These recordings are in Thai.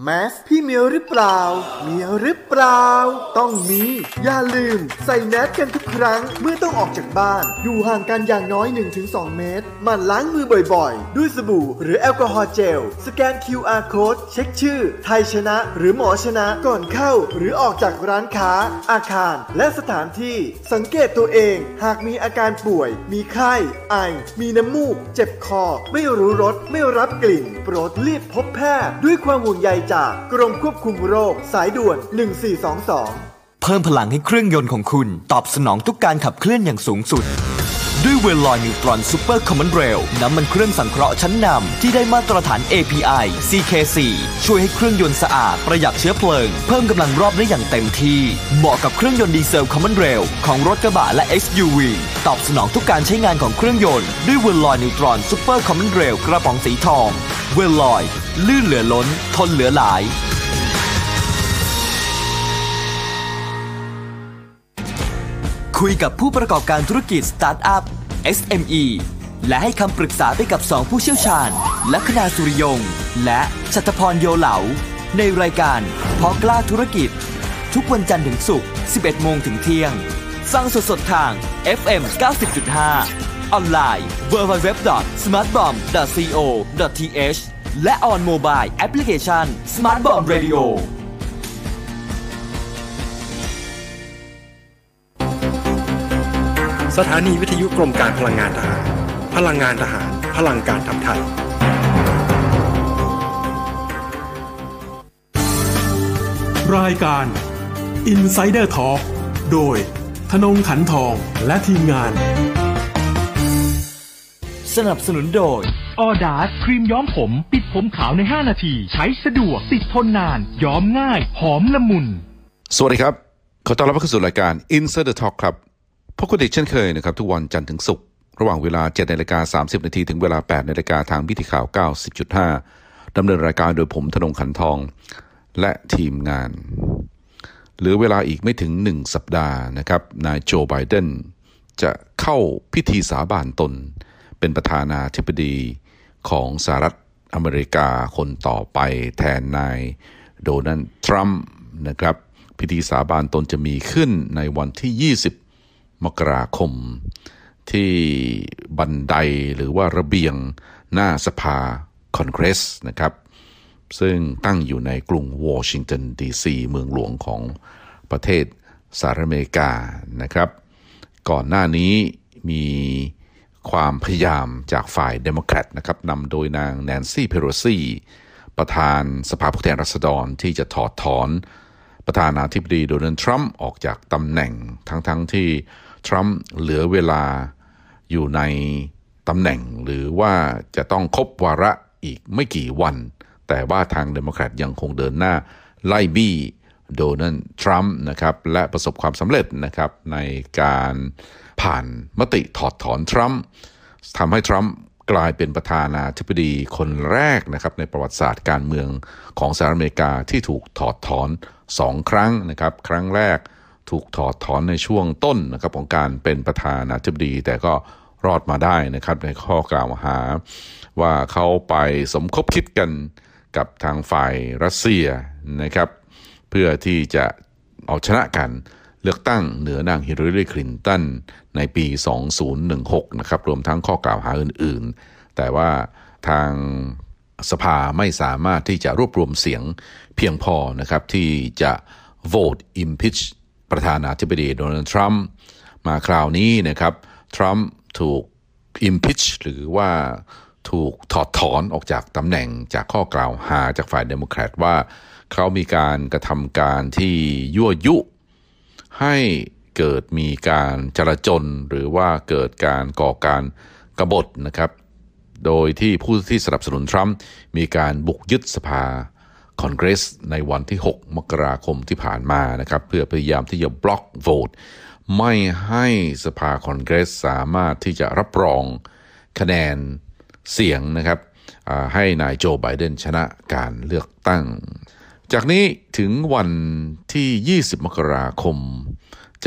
แมสพี่เมียวหรือเปล่า เมียวหรือเปล่า ต้องมี อย่าลืม ใส่แมสกันทุกครั้ง เมื่อต้องออกจากบ้าน อยู่ห่างกันอย่างน้อย 1-2 เมตรหมั่นล้างมือบ่อยๆ ด้วยสบู่หรือแอลกอฮอล์เจล สแกน QR code เช็คชื่อ ไทยชนะ หรือหมอชนะก่อนเข้า หรือออกจากร้านค้า อาคาร และสถานที่ สังเกตตัวเอง หากมีอาการป่วย มีไข้ไอ มีน้ำมูก เจ็บคอ ไม่รู้รสไม่รับกลิ่น โปรดรีบพบแพทย์ด้วยความห่วงใยจากกรมควบคุมโรค สายด่วน 1422 เพิ่มพลังให้เครื่องยนต์ของคุณ ตอบสนองทุกการขับเคลื่อนอย่างสูงสุด ด้วย Veloil Neutron Super Common Rail น้ำมันเครื่องสังเคราะห์ชั้นนำที่ได้มาตรฐาน API CK4 ช่วยให้เครื่องยนต์สะอาดประหยัดเชื้อเพลิง เพิ่มกำลังรอบได้อย่างเต็มที่ เหมาะกับเครื่องยนต์ดีเซล common rail ของรถกระบะและ SUV ตอบสนองทุกการใช้งานของเครื่องยนต์ด้วย Veloil Neutron Super Common Rail กระป๋องสีทอง Veloil ลื่นเหลือล้น ทนเหลือหลายคุยกับผู้ประกอบการธุรกิจสตาร์ทอัพ SME และให้คำปรึกษาไปกับ 2 ผู้เชี่ยวชาญ และคณาสุริยง และชัตพรโยเหลา ในรายการพอกล้าธุรกิจ ทุกวันจันทร์ถึงศุกร์ 11 โมงถึงเที่ยง ฟังสดๆทาง FM 90.5 ออนไลน์ www.smartbomb.co.th และ on mobile application Smart Bomb Radio สถานีวิทยุกรมการพลังงานทหาร พลังงานทหาร พลังการทำไทย รายการ Insider Talk โดยธนงขันทองและทีมงาน สนับสนุนโดยออดาสครีมย้อมผม ปิดผมขาวใน 5 นาที ใช้สะดวกติดทนนาน ย้อมง่าย หอมละมุน สวัสดีครับ ขอต้อนรับเข้าสู่รายการ Inside the Talk ครับ พบกันอีกเช่นเคยนะครับทุกวันจันทร์ถึงศุกร์ระหว่างเวลา7นาฬิกา30นาทีถึงเวลา8นาฬิกาทางวิธีข่าว 90.5ดำเนินรายการโดยผมธนงขันทอง และทีมงาน เหลือเวลาอีกไม่ถึง 1 สัปดาห์นะครับนายโจไบเดนจะเข้าพิธีสาบานตน เป็นประธานาธิบดีของสหรัฐอเมริกาคนต่อไปแทนนายโดนัลด์ทรัมป์นะครับ พิธีสาบานตนจะมีขึ้นในวันที่ 20 มกราคม ที่บันไดหรือว่าระเบียงหน้าสภาคอนเกรสนะครับ ซึ่งตั้งอยู่ในกรุงวอชิงตันดีซีเมืองหลวงของประเทศสหรัฐอเมริกานะครับ ก่อนหน้านี้มีความพยายามจากฝ่ายเดโมแครตนะครับนำโดยนางแนนซี่เพโลซีประธานสภาผู้แทนราษฎรที่จะถอดถอน ประธานาธิบดีโดนัลด์ทรัมป์ออกจากตำแหน่งทั้งๆ ที่ ทรัมป์เหลือเวลาอยู่ในตำแหน่งหรือว่าจะต้องครบวาระอีกไม่กี่วัน แต่ว่าทางเดโมแครตยังคงเดินหน้าไล่บี้โดนัลด์ทรัมป์นะครับและประสบความสำเร็จนะครับในการผ่านมติถอดถอนทรัมป์ทำให้ทรัมป์กลายเป็นประธานาธิบดีคนแรกนะครับในประวัติศาสตร์การเมืองของสหรัฐอเมริกาที่ถูกถอดถอนสองครั้งนะครับ ครั้งแรก ถูกถอดถอนในช่วงต้นนะครับของการเป็นประธานาธิบดี แต่ก็รอดมาได้นะครับในข้อกล่าวหา ว่าเขาไปสมคบคิดกันกับทางฝ่ายรัสเซียนะครับ เพื่อที่จะเอาชนะกันเลือกตั้งเหนือนางฮิลลารีคลินตันในปี 2016 นะครับ รวมทั้งข้อกล่าวหาอื่นๆ แต่ว่าทางสภาไม่สามารถที่จะรวบรวมเสียงเพียงพอนะครับ ที่จะโหวต impeach ประธานาธิบดีโดนัลด์ทรัมป์มาคราวนี้นะครับทรัมป์ถูก impeach หรือว่าถูกถอดถอนออกจากตำแหน่งจากข้อกล่าวหาจากฝ่ายเดโมแครตว่าเขามีการกระทำการที่ยั่วยุ ให้เกิดมีการจลาจลหรือว่าเกิดการก่อการกรบฏนะครับ โดยที่ผู้ที่สนับสนุนทรัมป์มีการบุกยึดสภา คอนเกรสในวันที่ 6 มกราคมที่ผ่านมานะครับ เพื่อพยายามที่จะบล็อกโหวตไม่ให้สภาคอนเกรสสามารถที่จะรับรองคะแนนเสียงนะครับให้นายโจไบเดนชนะการเลือกตั้ง จากนี้ถึงวันที่ 20 มกราคม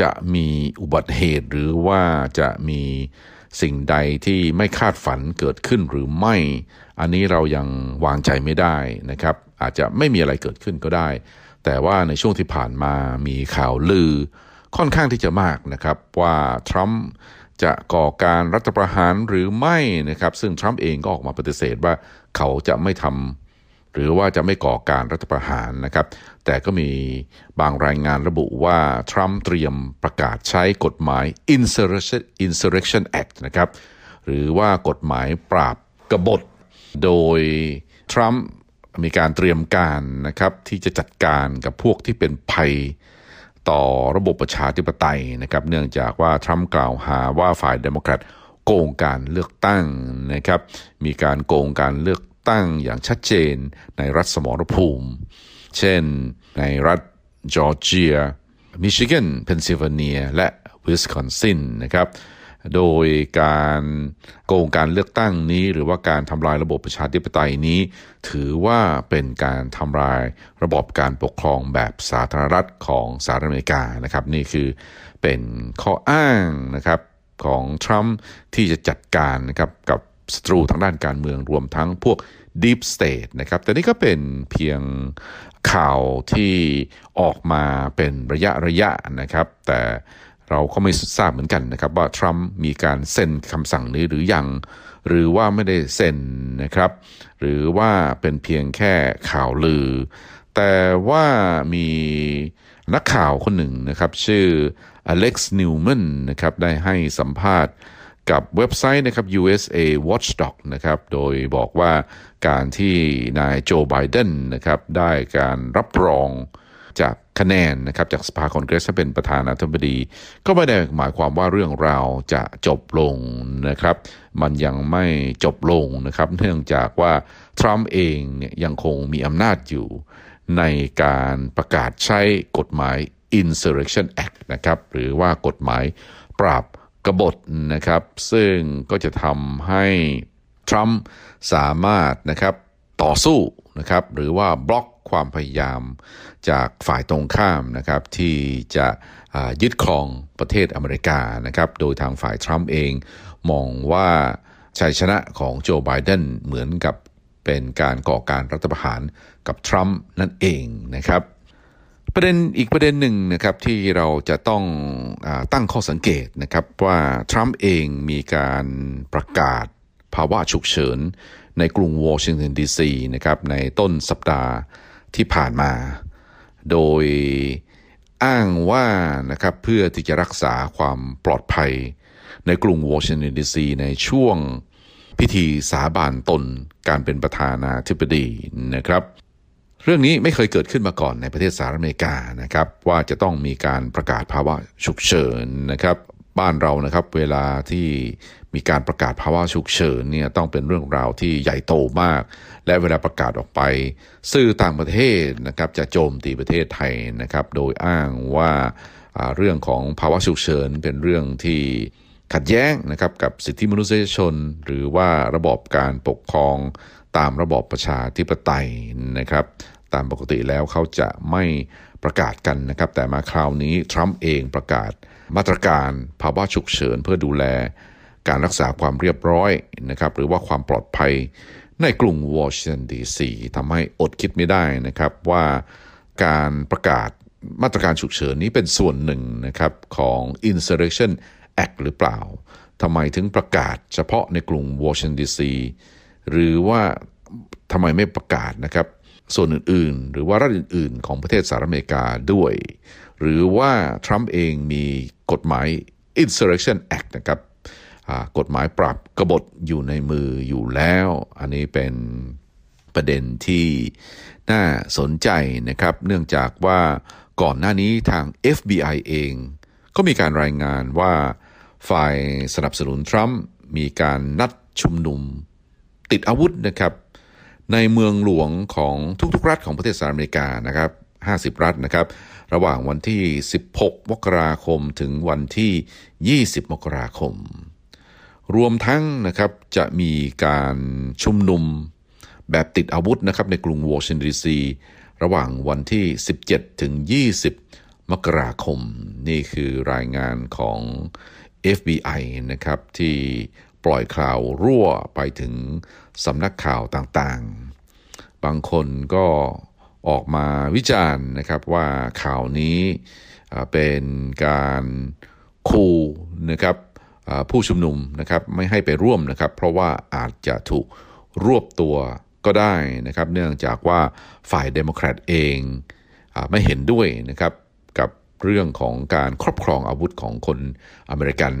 จะมีอุบัติเหตุหรือว่าจะมีสิ่งใดที่ไม่คาดฝันเกิดขึ้นหรือไม่ อันนี้เรายังวางใจไม่ได้นะครับ อาจจะไม่มีอะไรเกิดขึ้นก็ได้ แต่ว่าในช่วงที่ผ่านมามีข่าวลือค่อนข้างที่จะมากนะครับว่าทรัมป์จะก่อการรัฐประหารหรือไม่นะครับ ซึ่งทรัมป์เองก็ออกมาปฏิเสธว่าเขาจะไม่ทำหรือว่าจะไม่ก่อการรัฐประหารนะครับ แต่ก็มีบางรายงานระบุว่า ทรัมป์เตรียมประกาศใช้กฎหมาย Insurrection, Insurrection Act นะครับ หรือว่ากฎหมายปราบกบฏ โดยทรัมป์ มีการเตรียมการนะครับที่จะจัดการกับพวกที่เป็นภัยต่อระบบประชาธิปไตยนะครับ เนื่องจากว่าทรัมป์กล่าวหาว่าฝ่ายเดโมแครตโกงการเลือกตั้งนะครับ มีการโกงการเลือกตั้งอย่างชัดเจนในรัฐสมรภูมิ เช่นในรัฐจอร์เจีย มิชิแกนเพนซิลเวเนีย และวิสคอนซินนะครับ โดยการโกงการเลือกตั้งนี้ หรือว่าการทำลายระบบประชาธิปไตยนี้ ถือว่าเป็นการทำลายระบบการปกครองแบบสาธารณรัฐของสหรัฐอเมริกานะครับ นี่คือเป็นข้ออ้างนะครับของทรัมป์ที่จะจัดการนะครับกับศัตรูทางด้านการเมืองรวมทั้งพวก Deep State นะครับ แต่นี่ก็เป็นเพียงข่าวที่ออกมาเป็นระยะระยะนะครับ แต่ เราก็ไม่ทราบเหมือนกันนะครับว่าทรัมป์มีการเซ็นคำสั่งนี้หรือยัง หรือว่าไม่ได้เซ็นนะครับ หรือว่าเป็นเพียงแค่ข่าวลือ แต่ว่ามีนักข่าวคนหนึ่งนะครับ ชื่ออเล็กซ์นิวแมนนะครับได้ให้สัมภาษณ์กับเว็บไซต์นะครับ USA Watchdog นะครับ โดยบอกว่าการที่นายโจไบเดนนะครับได้การรับรองจาก คะแนนนะครับจากสภาคอนเกรสเป็นประธานาธิบดี ก็ไม่ได้หมายความว่าเรื่องราวจะจบลงนะครับ มันยังไม่จบลงนะครับ เนื่องจากว่าทรัมป์เองเนี่ยยังคงมีอำนาจอยู่ในการประกาศใช้กฎหมาย Insurrection Act นะครับหรือว่ากฎหมายปราบกบฏนะครับ ซึ่งก็จะทำให้ทรัมป์สามารถนะครับต่อสู้นะครับหรือว่าบล็อก ความพยายามจากฝ่ายตรงข้ามนะครับที่จะยึดครองประเทศอเมริกานะครับโดยทางฝ่ายทรัมป์เองมองว่าชัยชนะของโจไบเดนเหมือนกับเป็นการก่อการรัฐประหารกับทรัมป์นั่นเองนะครับประเด็นอีกประเด็นหนึ่งนะครับที่เราจะต้องอตั้งข้อสังเกตนะครับว่าทรัมป์เองมีการประกาศภาวะฉุกเฉินในกรุงวอชิงตันดีซีนะครับในต้นสัปดาห์ ที่ผ่านมา โดยอ้างว่านะครับเพื่อที่จะรักษาความปลอดภัย ในกรุงวอชิงตันดีซีในช่วงพิธีสาบานตนการเป็นประธานาธิบดีนะครับ เรื่องนี้ไม่เคยเกิดขึ้นมาก่อนในประเทศสหรัฐอเมริกานะครับ ว่าจะต้องมีการประกาศภาวะฉุกเฉินนะครับ บ้านเรานะครับ เวลาที่ มีการประกาศภาวะฉุกเฉินเนี่ยต้องเป็นเรื่องราวที่ใหญ่โตมาก และเวลาประกาศออกไป สื่อต่างประเทศนะครับจะโจมตีประเทศไทยนะครับ โดยอ้างว่าเรื่องของภาวะฉุกเฉินเป็นเรื่องที่ขัดแย้งนะครับกับสิทธิมนุษยชน หรือว่าระบอบการปกครองตามระบอบประชาธิปไตยนะครับ ตามปกติแล้วเขาจะไม่ประกาศกันนะครับ แต่มาคราวนี้ทรัมป์เองประกาศมาตรการภาวะฉุกเฉินเพื่อดูแล การรักษาความเรียบร้อยนะครับหรือว่าความปลอดภัยในกรุงวอชิงตันดีซีทำให้อดคิดไม่ได้นะครับว่าการประกาศมาตรการฉุกเฉินนี้เป็นส่วนหนึ่งนะครับของ Insurrection Act หรือเปล่าทำไมถึงประกาศเฉพาะในกรุงวอชิงตันดีซีหรือว่าทำไมไม่ประกาศนะครับส่วนอื่นๆ หรือว่ารัฐอื่น ๆ ของประเทศสหรัฐอเมริกาด้วย หรือว่าทรัมป์เองมีกฎหมาย Insurrection Act นะครับ กฎหมายปรับกบฏอยู่ในมืออยู่แล้ว อันนี้เป็นประเด็นที่น่าสนใจนะครับ เนื่องจากว่าก่อนหน้านี้ทาง FBI เอง ก็มีการรายงานว่าฝ่ายสนับสนุนทรัมป์มีการนัดชุมนุม ติดอาวุธนะครับ ในเมืองหลวงของทุกๆ รัฐของประเทศสหรัฐอเมริกานะครับ 50 รัฐนะครับ ระหว่างวันที่ 16 มกราคมถึงวันที่ 20 มกราคม รวมทั้งนะครับจะมีการชุมนุมแบบติดอาวุธนะครับในกรุงวอชิงตันดีซีระหว่างวันที่ 17 ถึง 20 มกราคม นี่คือรายงานของ FBI นะครับที่ปล่อยข่าวรั่วไปถึงสำนักข่าวต่างๆ บางคนก็ออกมาวิจารณ์นะครับว่าข่าวนี้เป็นการคูนะครับ ผู้ชุมนุมนะครับไม่ให้ไปร่วมนะครับ เพราะว่าอาจจะถูกรวบตัวก็ได้นะครับ เนื่องจากว่าฝ่ายเดโมแครตเองอไม่เห็นด้วยนะครับกับเรื่องของการครอบครองอาวุธของคนอเมริกัน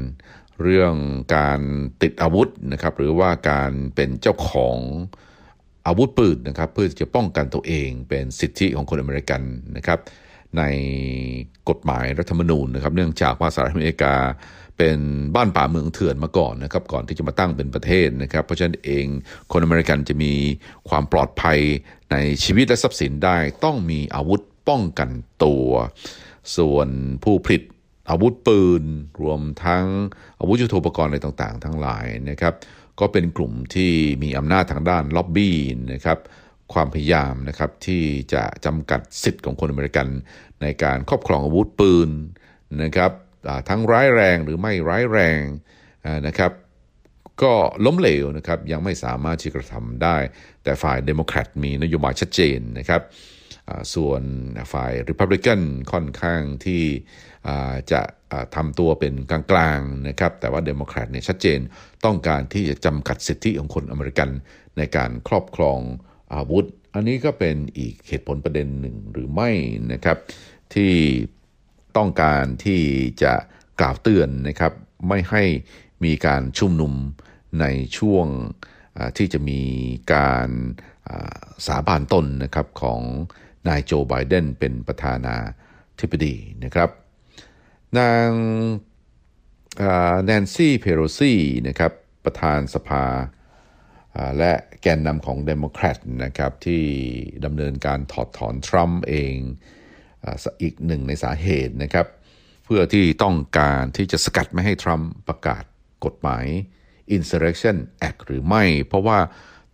เรื่องการติดอาวุธนะครับ หรือว่าการเป็นเจ้าของอาวุธปืนนะครับ เพื่อจะป้องกันตัวเองเป็นสิทธิของคนอเมริกันนะครับ ในกฎหมายรัฐธรรมนูญนะครับ เนื่องจากว่าสหรัฐอเมริกา เป็นบ้านป่าเมืองเถื่อนมาก่อนนะครับก่อนที่จะมาตั้งเป็นประเทศนะครับ เพราะฉะนั้นเองคนอเมริกันจะมีความปลอดภัยในชีวิตและทรัพย์สินได้ ต้องมีอาวุธป้องกันตัว ส่วนผู้ผลิตอาวุธปืน รวมทั้งอาวุธยุทโธปกรณ์อะไรต่างๆ ทั้งหลายนะครับ ก็เป็นกลุ่มที่มีอำนาจทางด้านล็อบบี้นะครับความพยายามนะครับที่จะจำกัดสิทธิ์ของคนอเมริกันในการครอบครองอาวุธปืนนะครับ ทั้งร้ายแรงหรือไม่ร้ายแรงนะครับก็ล้มเหลวนะครับยังไม่สามารถที่กระทำได้ แต่ฝ่ายเดโมแครตมีนโยบายชัดเจนนะครับส่วนฝ่ายริพับลิกันค่อนข้างที่จะทำตัวเป็นกลางๆนะครับแต่ว่าเดโมแครตเนี่ยชัดเจนต้องการที่จะจำกัดสิทธิของคนอเมริกันในการครอบครองอาวุธ อันนี้ก็เป็นอีกเหตุผลประเด็นหนึ่งหรือไม่นะครับที่ ต้องการที่จะกล่าวเตือนนะครับ ไม่ให้มีการชุมนุมในช่วงที่จะมีการสาบานตนนะครับของนายโจไบเดนเป็นประธานาธิบดีนะครับ นางแนนซี่เพโรซีนะครับประธานสภาและแกนนำของเดโมแครตนะครับที่ดำเนินการถอดถอนทรัมป์เอง อีกหนึ่งในสาเหตุนะครับ เพื่อที่ต้องการที่จะสกัดไม่ให้ทรัมป์ประกาศกฎหมาย Insurrection Act หรือไม่ เพราะว่า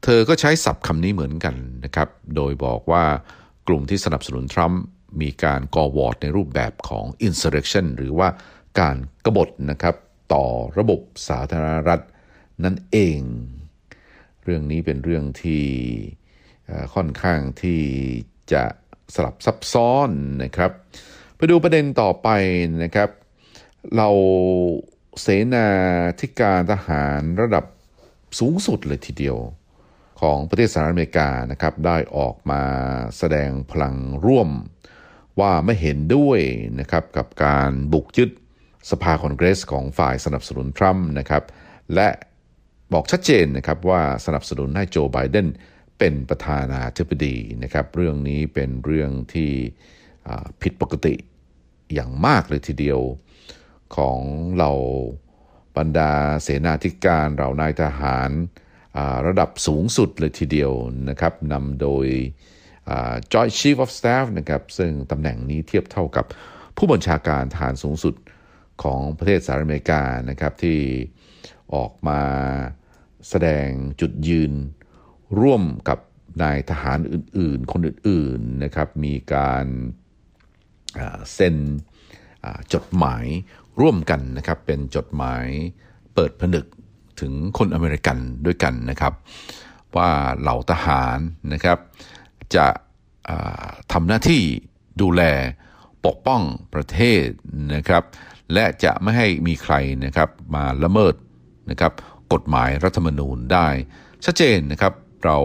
เธอก็ใช้ศัพท์คำนี้เหมือนกันนะครับ โดยบอกว่ากลุ่มที่สนับสนุนทรัมป์มีการก่อวอร์ดในรูปแบบของ Insurrection หรือว่าการกรบฏนะครับต่อระบบสาธารณรัฐนั่นเอง เรื่องนี้เป็นเรื่องที่ค่อนข้างที่จะ สลับซับซ้อนนะครับไปดูประเด็นต่อไปนะครับ เราเสนาธิการทหารระดับสูงสุดเลยทีเดียวของประเทศสหรัฐอเมริกานะครับได้ออกมาแสดงพลังร่วมว่าไม่เห็นด้วยนะครับกับการบุกยึดสภาคอนเกรสของฝ่ายสนับสนุนทรัมป์นะครับ และบอกชัดเจนนะครับว่าสนับสนุนให้โจไบเดน เป็นประธานาธิบดีนะครับ เรื่องนี้เป็นเรื่องที่ผิดปกติอย่างมากเลยทีเดียวของเราบรรดาเสนาธิการเรานายทหารระดับสูงสุดเลยทีเดียวนะครับนำโดย Joint Chief of Staff นะครับซึ่งตำแหน่งนี้เทียบเท่ากับผู้บัญชาการทหารสูงสุดของประเทศสหรัฐอเมริกานะครับที่ออกมาแสดงจุดยืน ร่วมกับนายทหารอื่นๆ คนอื่นๆนะครับมีการเซ็นจดหมายร่วมกันนะครับเป็นจดหมายเปิดผนึกถึงคนอเมริกันด้วยกันนะครับ ว่าเหล่าทหารนะครับ จะทำหน้าที่ดูแลปกป้องประเทศนะครับ และจะไม่ให้มีใครนะครับมาละเมิดนะครับกฎหมายรัฐธรรมนูญได้ ชัดเจนนะครับ เรา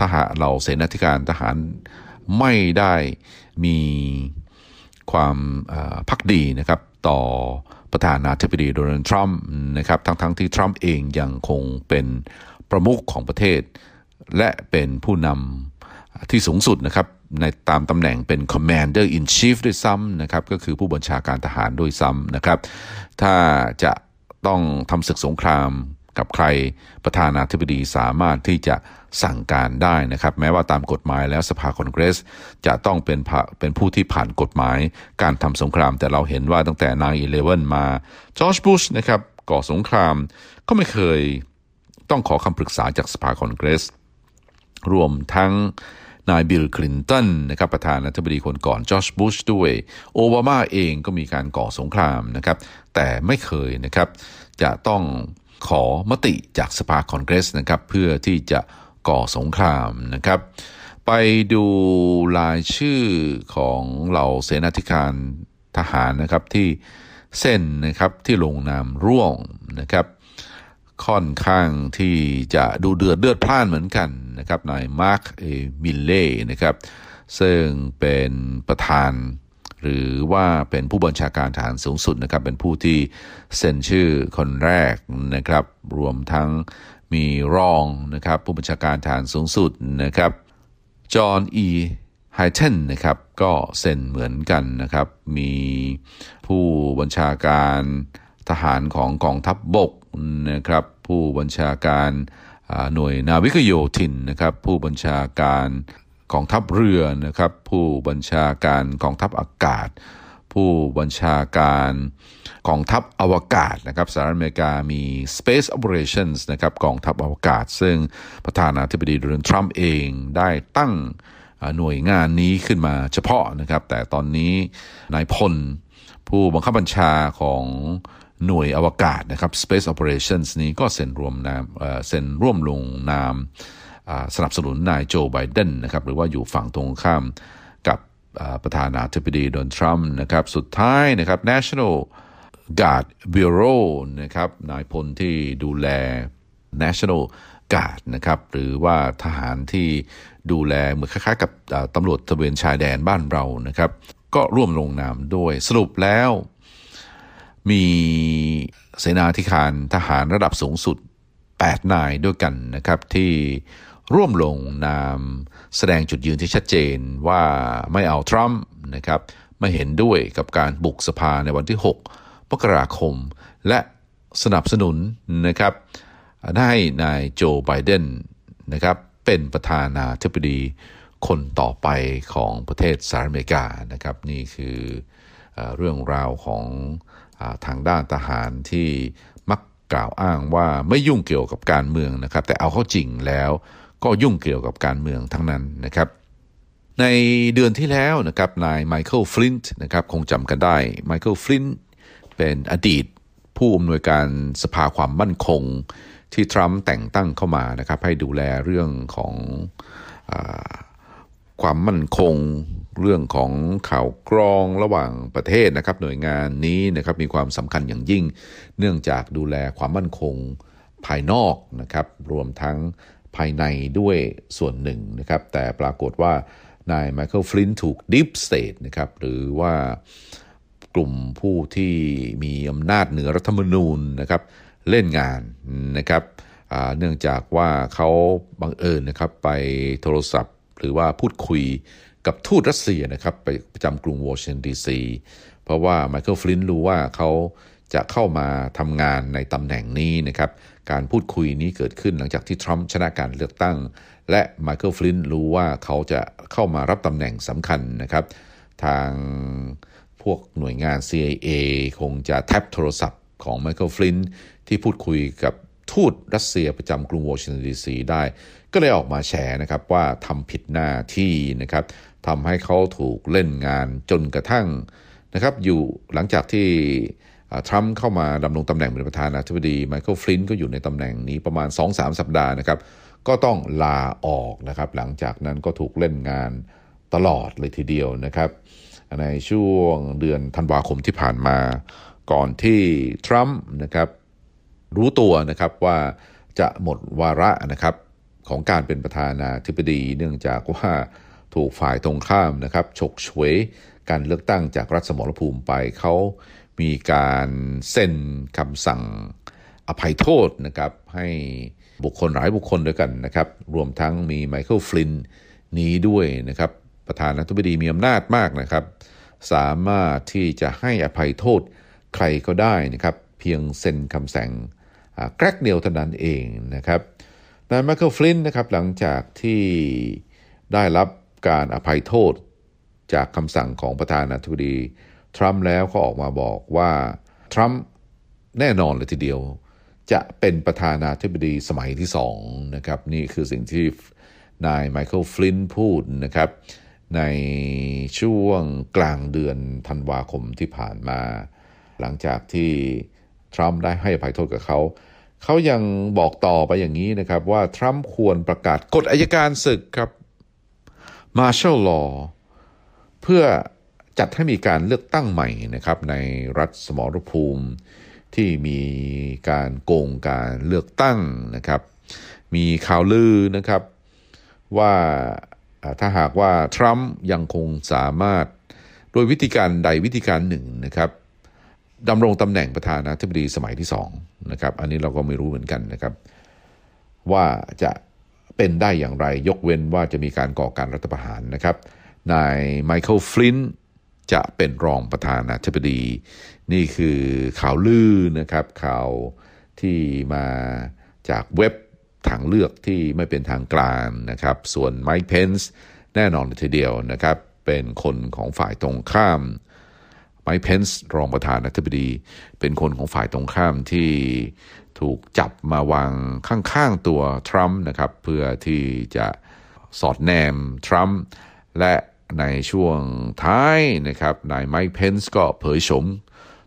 ทหารเราเสนาธิการทหารไม่ได้มีความพักดีนะครับต่อประธานาธิบดีโดนัลด์ทรัมป์นะครับทั้งๆทที่ทรัมป์เองยังคงเป็นประมุขของประเทศ และเป็นผู้นำที่สูงสุดนะครับในตามตำแหน่งเป็น commander in chief ด้วยซ้ำนะครับก็คือผู้บัญชาการทหารด้วยซ้ำนะครับ ถ้าจะต้องทำศึกสงคราม กับใครประธานาธิบดีสามารถที่จะสั่งการได้นะครับ แม้ว่าตามกฎหมายแล้วสภาคอนเกรส จะต้องเป็นเป็นผู้ที่ผ่านกฎหมาย การทำสงครามแต่เราเห็นว่าตั้งแต่ nine eleven มาจอร์จบุชนะครับก่อสงครามก็ไม่เคยต้องขอคำปรึกษาจากสภาคอนเกรส รวมทั้งนายบิลคลินตันนะครับประธานาธิบดีคนก่อนจอร์จบุชด้วยโอบามาเองก็มีการก่อสงครามนะครับ แต่ไม่เคยนะครับจะต้อง ขอมติจากสภาคอนเกรสนะครับเพื่อที่จะก่อสงครามนะครับ ไปดูรายชื่อของเหล่าเสนาธิการทหารนะครับที่เส้นนะครับที่ลงนามร่วมนะครับ ค่อนข้างที่จะดูเดือดเลือดพล่านเหมือนกันนะครับนายมาร์คเอมิลเล่นะครับซึ่งเป็นประธาน หรือว่าเป็นผู้บัญชาการฐานสูงสุดนะครับ เป็นผู้ที่เซ็นชื่อคนแรกนะครับ รวมทั้งมีรองนะครับ ผู้บัญชาการฐานสูงสุดนะครับ จอห์นอีไฮเทนนะครับ ก็เซ็นเหมือนกันนะครับ มีผู้บัญชาการทหารของกองทัพบบกนะครับ ผู้บัญชาการหน่วยนาวิกโยธินนะครับ ผู้บัญชาการ กองทัพเรือนะครับผู้บัญชาการกองทัพอากาศ ผู้บัญชาการกองทัพอวกาศนะครับสหรัฐอเมริกามี Space Operations นะครับกองทัพอวกาศ ซึ่งประธานาธิบดีโดนัลด์ทรัมป์เองได้ตั้งหน่วยงานนี้ขึ้นมาเฉพาะนะครับ แต่ตอนนี้นายพล ผู้บังคับบัญชาของหน่วยอวกาศนะครับ Space Operations นี้ก็เซ็นรวมนามเซ็นร่วมลงนาม สนับสนุนนายโจไบเดนนะครับหรือว่าอยู่ฝั่งตรงข้ามกับประธานาธิบดีโดนทรัมป์นะครับสุดท้ายนะครับ National Guard Bureau นะครับนายพลที่ดูแล National Guard นะครับหรือว่าทหารที่ดูแลเหมือนคล้ายๆกับตำรวจตะเวนชายแดนบ้านเรานะครับก็ร่วมลงนามด้วยสรุปแล้ว มีเสนาธิการทหารระดับสูงสุด 8 นายด้วยกันนะครับที่ ร่วมลงนามแสดงจุดยืนที่ชัดเจนว่าไม่เอาทรัมป์นะครับไม่เห็นด้วยกับการบุกสภาในวันที่ 6 มกราคม และสนับสนุนนะครับให้นายโจไบเดนนะครับเป็นประธานาธิบดีคนต่อไปของประเทศสหรัฐอเมริกานะครับนี่คือเรื่องราวของทางด้านทหารที่มักกล่าวอ้างว่าไม่ยุ่งเกี่ยวกับการเมืองนะครับ แต่เอาเข้าจริงแล้ว ก็ยุ่งเกี่ยวกับการเมืองทั้งนั้นนะครับ ในเดือนที่แล้วนะครับนายไมเคิลฟลินน์นะครับคงจำกันได้ไมเคิลฟลินน์เป็นอดีตผู้อำนวยการสภาความมั่นคงที่ทรัมป์แต่งตั้งเข้ามานะครับให้ดูแลเรื่องของอความมั่นคงเรื่องของข่าวกรองระหว่างประเทศนะครับ หน่วยงานนี้นะครับมีความสำคัญอย่างยิ่ง เนื่องจากดูแลความมั่นคงภายนอกนะครับ รวมทั้ง ภายในด้วยส่วนหนึ่งนะครับ แต่ปรากฏว่านายไมเคิลฟลินน์ถูก deep state นะครับ หรือว่ากลุ่มผู้ที่มีอำนาจเหนือรัฐธรรมนูญนะครับ เล่นงานนะครับเนื่องจากว่าเขาบังเอิญนะครับไปโทรศัพท์ หรือว่าพูดคุยกับทูตรัสเซียนะครับ ไปประจำกรุงวอชิงตันดีซีเพราะว่าไมเคิลฟลินน์รู้ว่าเขาจะเข้ามาทำงานในตำแหน่งนี้นะครับ การพูดคุยนี้เกิดขึ้นหลังจากที่ทรัมป์ชนะการเลือกตั้ง และไมเคิลฟลินน์รู้ว่าเขาจะเข้ามารับตำแหน่งสำคัญนะครับ ทางพวกหน่วยงาน CIA คงจะ tap โทรศัพท์ของไมเคิลฟลินน์ที่พูดคุยกับทูตรัสเซียประจำกรุงวอชิงตันดีซีได้ ก็เลยออกมาแฉนะครับว่าทำผิดหน้าที่นะครับทำให้เขาถูกเล่นงานจนกระทั่งนะครับอยู่หลังจากที่ ทรัมป์เข้ามาดำรงตำแหน่งเป็นประธานาธิบดีไมเคิลฟลินน์ก็อยู่ในตำแหน่งนี้ประมาณ 2-3 สัปดาห์นะครับ ก็ต้องลาออกนะครับ หลังจากนั้นก็ถูกเล่นงานตลอดเลยทีเดียวนะครับ ในช่วงเดือนธันวาคมที่ผ่านมา ก่อนที่ทรัมป์นะครับรู้ตัวนะครับว่าจะหมดวาระนะครับของการเป็นประธานาธิบดี เนื่องจากว่าถูกฝ่ายตรงข้ามนะครับฉกฉวยการเลือกตั้งจากรัฐสมรภูมิไปเขา มีการเซ็นคำสั่งอภัยโทษนะครับให้บุคคลหลายบุคคลด้วยกันนะครับ รวมทั้งมีไมเคิลฟลินน์นี้ด้วยนะครับ ประธานาธิบดีมีอำนาจมากนะครับ สามารถที่จะให้อภัยโทษใครก็ได้นะครับ เพียงเซ็นคำสั่งแกรกเดียวเท่านั้นเองนะครับนายไมเคิลฟลินน์นะครับหลังจากที่ได้รับการอภัยโทษจากคำสั่งของประธานาธิบดี ทรัมป์แล้วก็ออกมาบอกว่าทรัมป์แน่นอนเลยทีเดียว จะเป็นประธานาธิบดีสมัยที่สองนะครับ นี่คือสิ่งที่นายไมเคิลฟลินพูดนะครับ ในช่วงกลางเดือนธันวาคมที่ผ่านมา หลังจากที่ทรัมป์ได้ให้อภัยโทษกับเขา เขายังบอกต่อไปอย่างนี้นะครับว่าทรัมป์ควรประกาศกฎอายการศึกครับ Martial Law เพื่อ จัดให้มีการเลือกตั้งใหม่นะครับในรัฐสมรภูมิ ที่มีการโกงการเลือกตั้งนะครับ มีข่าวลือนะครับว่าถ้าหากว่าทรัมป์ยังคงสามารถโดยวิธีการใดวิธีการหนึ่งนะครับดำรงตำแหน่งประธานาธิบดีสมัยที่สองนะครับอันนี้เราก็ไม่รู้เหมือนกันนะครับ ว่าจะเป็นได้อย่างไรยกเว้นว่าจะมีการก่อการรัฐประหารนะครับนายไมเคิลฟลินน์ จะเป็นรองประธานาธิบดี นี่คือข่าวลือนะครับข่าวที่มาจากเว็บทางเลือกที่ไม่เป็นทางการนะครับ ส่วนไมค์เพนซ์แน่นอนทีเดียวนะครับ เป็นคนของฝ่ายตรงข้ามไมค์เพนซ์รองประธานาธิบดี เป็นคนของฝ่ายตรงข้ามที่ถูกจับมาวางข้างๆตัวทรัมป์นะครับ เพื่อที่จะสอดแนมทรัมป์และ ในช่วงท้ายนะครับนายไมค์เพนส์ก็เผยโฉม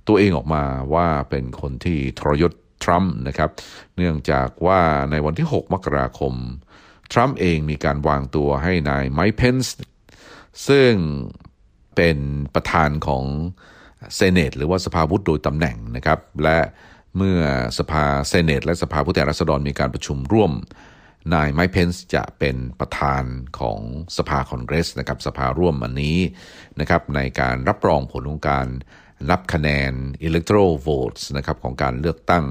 ตัวเองออกมาว่าเป็นคนที่ทรยศทรัมป์นะครับ เนื่องจากว่าในวันที่ 6 มกราคม ทรัมป์เองมีการวางตัวให้นายไมค์เพนส์ซึ่งเป็นประธานของเซเนตหรือว่าสภาวุฒิโดยตำแหน่งนะครับ และเมื่อสภาเซเนตและสภาผู้แทนราษฎรมีการประชุมร่วม นายไมค์เพนส์จะเป็นประธานของสภาคอนเกรสนะครับสภาร่วมอันนี้นะครับในการรับรองผลของการนับคะแนน electoral votes นะครับของการเลือกตั้ง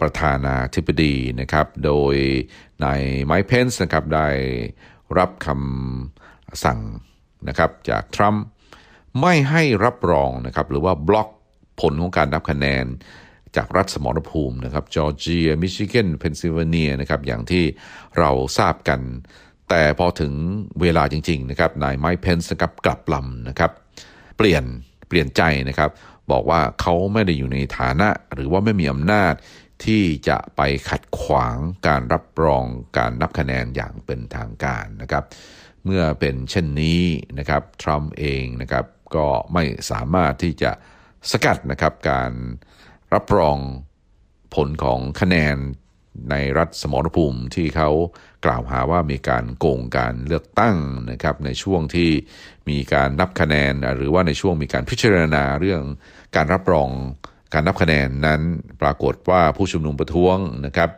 ประธานาธิบดีนะครับโดยนายไมค์เพนส์นะครับได้รับคำสั่งนะครับจากทรัมป์ไม่ให้รับรองนะครับหรือว่าบล็อกผลของการนับคะแนน จากรัฐสมรภูมินะครับจอร์เจียมิชิแกนเพนซิลเวเนียนะครับอย่างที่เราทราบกัน แต่พอถึงเวลาจริงๆนะครับนายไมค์เพนซ์นะครับกลับลำนะครับเปลี่ยนเปลี่ยนใจนะครับ บอกว่าเขาไม่ได้อยู่ในฐานะ หรือว่าไม่มีอำนาจที่จะไปขัดขวางการรับรองการนับคะแนนอย่างเป็นทางการนะครับ เมื่อเป็นเช่นนี้นะครับทรัมป์เองนะครับก็ไม่สามารถที่จะสกัดนะครับการ รับรองผลของคะแนนในรัฐสมรภูมิที่เขากล่าวหาว่ามีการโกงการเลือกตั้งนะครับในช่วงที่มีการนับคะแนน หรือว่าในช่วงมีการพิจารณาเรื่องการรับรองการนับคะแนนนั้นปรากฏว่าผู้ชุมนุมประท้วงนะครับ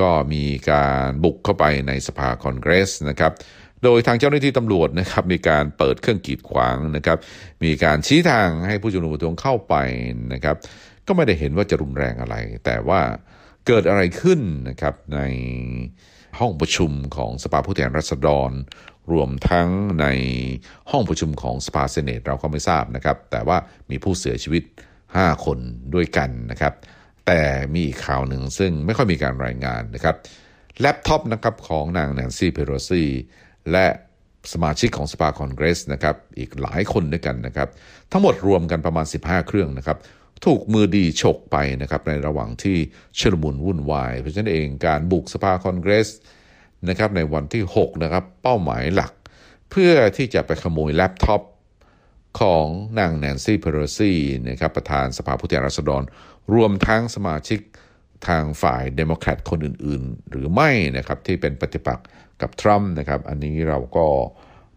ก็มีการบุกเข้าไปในสภาคอนเกรสนะครับ โดยทางเจ้าหน้าที่ตำรวจนะครับมีการเปิดเครื่องกีดขวางนะครับ มีการชี้ทางให้ผู้ชุมนุมประท้วงเข้าไปนะครับ ก็ไม่ได้เห็นว่าจะรุนแรงอะไร แต่ว่าเกิดอะไรขึ้นนะครับในห้องประชุมของสภาผู้แทนราษฎร รวมทั้งในห้องประชุมของสภาเซเนตเราก็ไม่ทราบนะครับ แต่ว่ามีผู้เสียชีวิต 5 คนด้วยกันนะครับ แต่มีอีกข่าวหนึ่งซึ่งไม่ค่อยมีการรายงานนะครับแล็ปท็อปนะครับของนางแนนซี่เพโรซีและสมาชิกของสภาคอนเกรสนะครับอีกหลายคนด้วยกันนะครับ ทั้งหมดรวมกันประมาณ 15 เครื่องนะครับ ถูกมือดีฉกไปนะครับในระหว่างที่ชลมุนวุ่นวาย เพราะฉะนั้นเองการบุกสภาคอนเกรสนะครับในวันที่ 6 นะครับ เป้าหมายหลัก เพื่อที่จะไปขโมยแล็ปท็อปของนางแนนซี่เพโลซีนะครับประธานสภาผู้แทนราษฎร รวมทั้งสมาชิกทางฝ่ายเดโมแครตคนอื่น ๆ หรือไม่นะครับที่เป็นปฏิปักษ์กับทรัมป์นะครับ อันนี้เราก็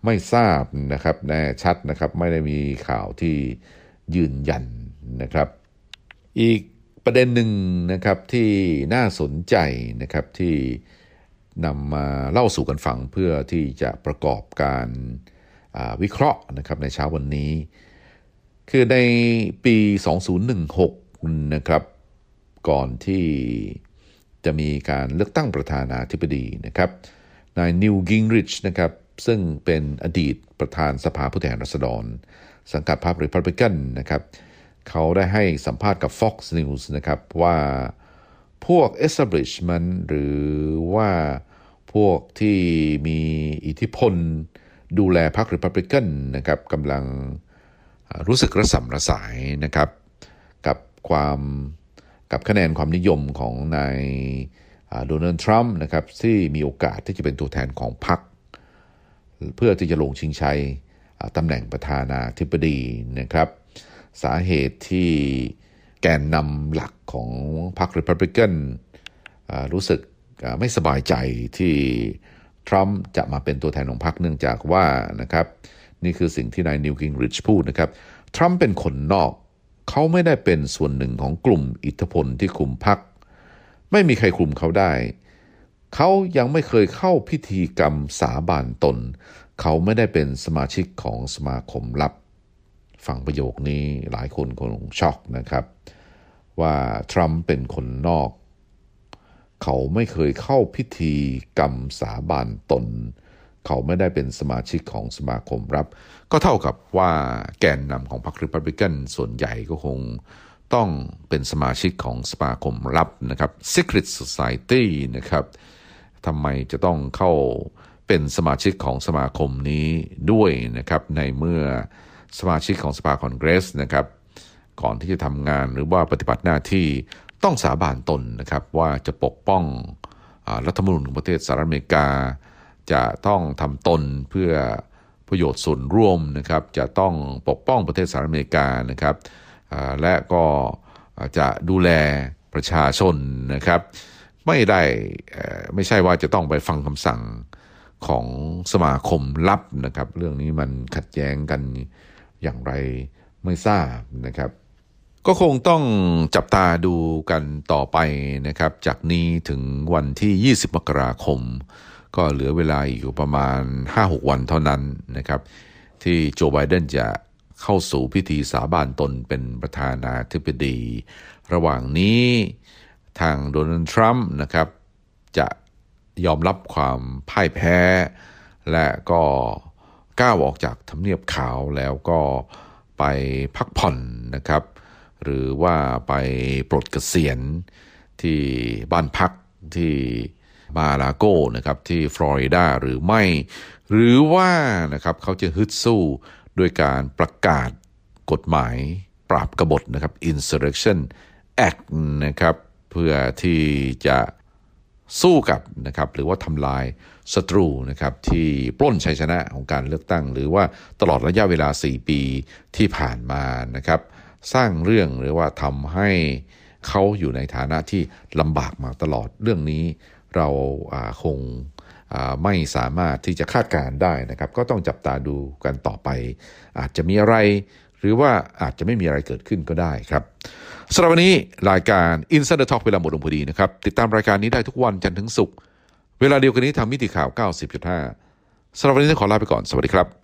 ไม่ทราบนะครับแน่ชัดนะครับไม่ได้มีข่าวที่ยืนยัน นะครับ อีกประเด็นหนึ่งนะครับที่น่าสนใจนะครับที่นำมาเล่าสู่กันฟังเพื่อที่จะประกอบการวิเคราะห์นะครับในเช้าวันนี้ คือในปี 2016 นะครับ ก่อนที่จะมีการเลือกตั้งประธานาธิบดีนะครับนายนิวกิงริชนะครับซึ่งเป็นอดีตประธานสภาผู้แทนราษฎร สังกัดพรรคริพับลิกันนะครับ เขาได้ให้สัมภาษณ์กับ Fox News นะครับว่าพวก establishment หรือว่าพวกที่มีอิทธิพล ดูแลพรรคริพับลิกันนะครับกำลังรู้สึกระส่ำระสายนะครับกับความกับคะแนนความนิยมของนายโดนัลด์ทรัมป์นะครับที่มีโอกาสที่จะเป็นตัวแทนของพรรคเพื่อที่จะลงชิงชัยตำแหน่งประธานาธิบดีนะครับ สาเหตุที่แกนนำหลักของพรรค Republican อ่ารู้สึกไม่สบายใจที่ทรัมป์จะมาเป็นตัวแทนของพรรคเนื่องจากว่านะครับนี่คือสิ่งที่นายนิวกิงริชพูดนะครับทรัมป์เป็นคนนอก เขาไม่ได้เป็นส่วนหนึ่งของกลุ่มอิทธิพลที่คุมพรรคไม่มีใครคุมเขาได้ เขายังไม่เคยเข้าพิธีกรรมสาบานตน เขาไม่ได้เป็นสมาชิกของสมาคมลับ ฟังประโยคนี้หลายคนคงช็อกนะครับ ว่าทรัมป์เป็นคนนอก เขาไม่เคยเข้าพิธีกรรมสาบานตน เขาไม่ได้เป็นสมาชิกของสมาคมลับ ก็เท่ากับว่าแกนนำของพรรคริพับลิกันส่วนใหญ่ก็คงต้องเป็นสมาชิกของสมาคมลับนะครับ Secret Society นะครับทำไมจะต้องเข้าเป็นสมาชิกของสมาคมนี้ด้วยนะครับ ในเมื่อ สมาชิกของสภาคอนเกรสนะครับ ก่อนที่จะทำงานหรือว่าปฏิบัติหน้าที่ต้องสาบานตนนะครับ ว่าจะปกป้องอรัฐธรรมนูญของประเทศสหรัฐอเมริกา จะต้องทำตนเพื่อประโยชน์ส่วนร่วมนะครับ จะต้องปกป้องประเทศสหรัฐอเมริกานะครับและก็จะดูแลประชาชนนะครับ ไม่ได้ไม่ใช่ว่าจะต้องไปฟังคำสั่งของสมาคมลับนะครับ เรื่องนี้มันขัดแย้งกัน อย่างไรไม่ทราบนะครับ ก็คงต้องจับตาดูกันต่อไปนะครับ จากนี้ถึงวันที่ 20 มกราคม ก็เหลือเวลาอยู่ประมาณ 5-6 วันเท่านั้นนะครับ ที่โจไบเดนจะเข้าสู่พิธีสาบานตนเป็นประธานาธิบดี ระหว่างนี้ทางโดนัลด์ทรัมป์นะครับ จะยอมรับความพ่ายแพ้ และก็ ก้าวออกจากทำเนียบขาวแล้วก็ไปพักผ่อนนะครับ หรือว่าไปปลดเกษียณที่บ้านพักที่มาลาโกนะครับที่ฟลอริดาหรือไม่ หรือว่านะครับเขาจะฮึดสู้ด้วยการประกาศกฎหมายปราบกบฏนะครับ Insurrection Act นะครับ เพื่อที่จะ สู้กับนะครับหรือว่าทำลายศัตรูนะครับที่ปล้นชัยชนะของการเลือกตั้ง หรือว่าตลอดระยะเวลา 4 ปีที่ผ่านมานะครับสร้างเรื่องหรือว่าทำให้เขาอยู่ในฐานะที่ลำบากมาตลอดเรื่องนี้ เราคงไม่สามารถที่จะคาดการได้นะครับ ก็ต้องจับตาดูกันต่อไป อาจจะมีอะไร หรือว่าอาจจะไม่มีอะไรเกิดขึ้นก็ได้ครับ สำหรับวันนี้รายการ Insider Talk เวลาหมดลงพอดีนะครับ ติดตามรายการนี้ได้ทุกวันจันทร์ถึงศุกร์เวลาเดียวกันนี้ทางมิติข่าว 90.5สำหรับวันนี้ต้องขอลาไปก่อนสวัสดีครับ